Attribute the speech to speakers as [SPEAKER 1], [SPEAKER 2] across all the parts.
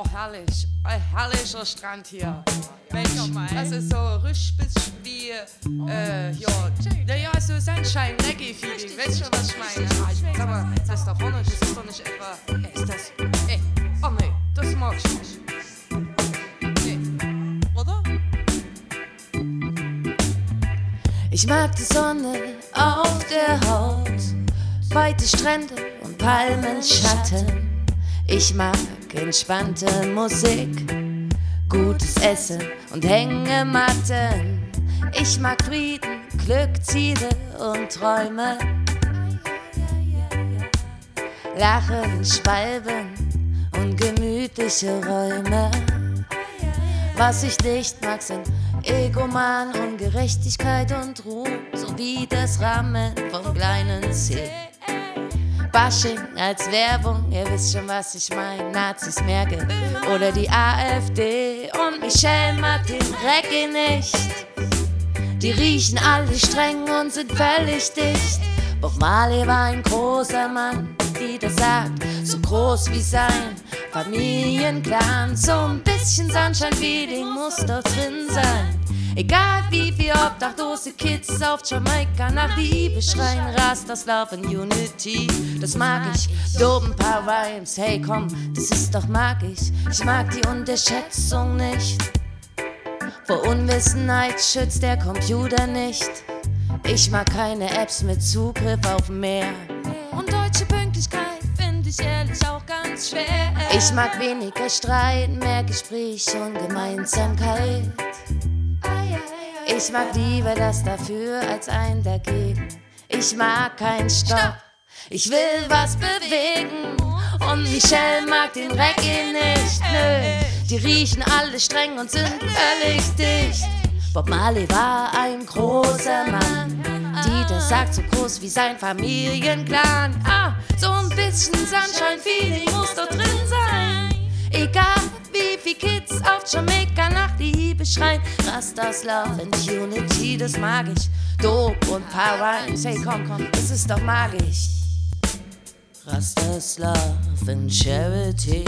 [SPEAKER 1] Oh, herrlich. Ein herrlicher Strand hier. Mensch, das ist so richtig wie, äh, ja, naja, so Sunshine, Reggae-Feeling. Weißt du, was ich meine? Sag mal, das ist doch auch nicht, das ist doch nicht etwa, ey, ist das, ey, oh nee, das mag ich nicht.
[SPEAKER 2] Ich mag die Sonne auf der Haut, weite Strände und Palmenschatten. Ich mag entspannte Musik, gutes Essen und Hängematten. Ich mag Frieden, Glück, Ziele und Träume. Lachen, Schwalben und gemütliche Räume. Was ich nicht mag, sind Egoman, Ungerechtigkeit und Ruhm, sowie das Rahmen vom kleinen Ziel. Bashing als Werbung, ihr wisst schon, was ich meine. Nazis, Merkel oder die AfD und Michelle mag den Reggae nicht. Die riechen alle streng und sind völlig dicht. Bob Marley war ein großer Mann, die das sagt, so groß wie sein Familienclan. So ein bisschen Sunshine-Feeling muss doch drin sein. Egal wie viele obdachlose Kids auf Jamaika nach Liebe schreien, Rastas Love and Unity, das mag ich. Doben paar Rhymes, hey komm, das ist doch magisch. Ich mag die Unterschätzung nicht. Vor Unwissenheit schützt der Computer nicht. Ich mag keine Apps mit Zugriff auf mehr.
[SPEAKER 3] Und deutsche Pünktlichkeit finde ich ehrlich auch ganz schwer.
[SPEAKER 2] Ich mag weniger Streit, mehr Gespräch und Gemeinsamkeit. Ich mag lieber das dafür als ein dagegen. Ich mag keinen Stopp. Ich will was bewegen. Und Michelle mag den Reggae nicht. Nö, die riechen alle streng und sind völlig dicht. Bob Marley war ein großer Mann. Dieter sagt so groß wie sein Familienclan. Ah, so ein bisschen Sunshine-Feeling muss doch drin sein. Egal auf Jamaika nach Liebe schreien. Rastas Love and Unity, das mag ich. Dope und Power, hey komm, komm, das ist doch magisch. Rastas Love and Charity.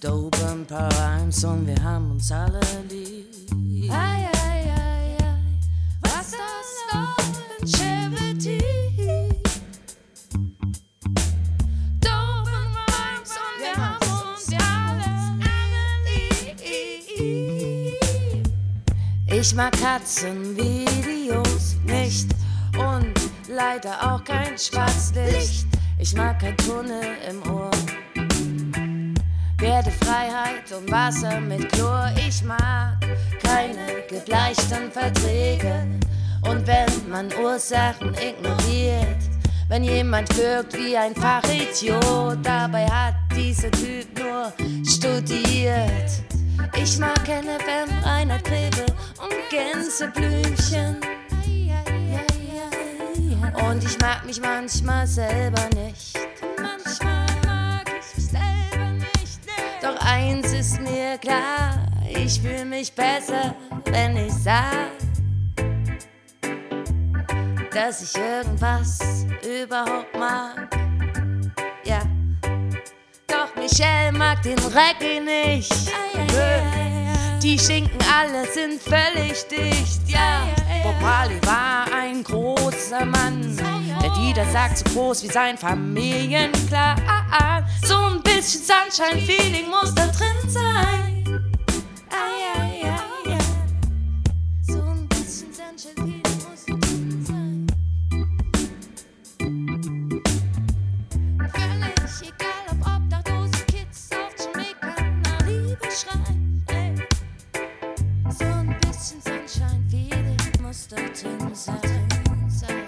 [SPEAKER 2] Dope und Power und wir haben uns alle lieb. Ich mag Katzenvideos nicht und leider auch kein Schwarzlicht. Ich mag kein Tunnel im Ohr. Werde Freiheit und Wasser mit Chlor. Ich mag keine gebleichten Verträge. Und wenn man Ursachen ignoriert, wenn jemand wirkt wie ein Fachidiot, dabei hat dieser Typ nur studiert. Ich mag NFM, Reinhard Grebe und Gänseblümchen. Und ich mag mich manchmal selber nicht. Doch eins ist mir klar, ich fühle mich besser, wenn ich sag, dass ich irgendwas überhaupt mag. Ja. Doch Michelle mag den Reggae nicht. Die Schinken alle sind völlig dicht, ja. Bob Marley war ein großer Mann. Der Dieter sagt so groß wie sein Familienclan. So ein bisschen Sunshine-Feeling muss da drin sein. Drin sein.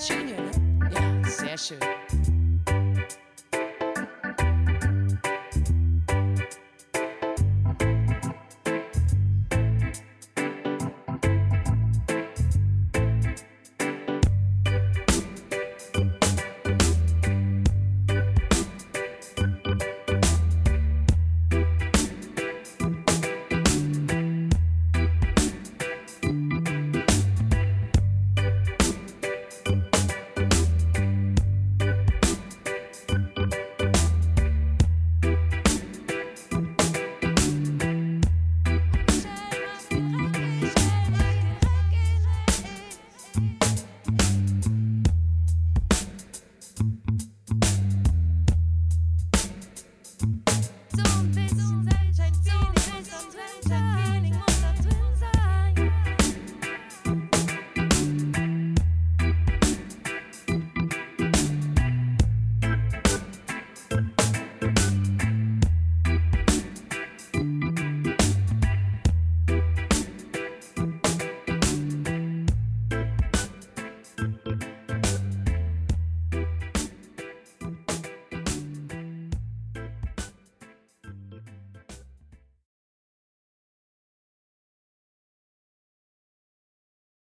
[SPEAKER 1] Schön hier, ne? Ja, sehr schön.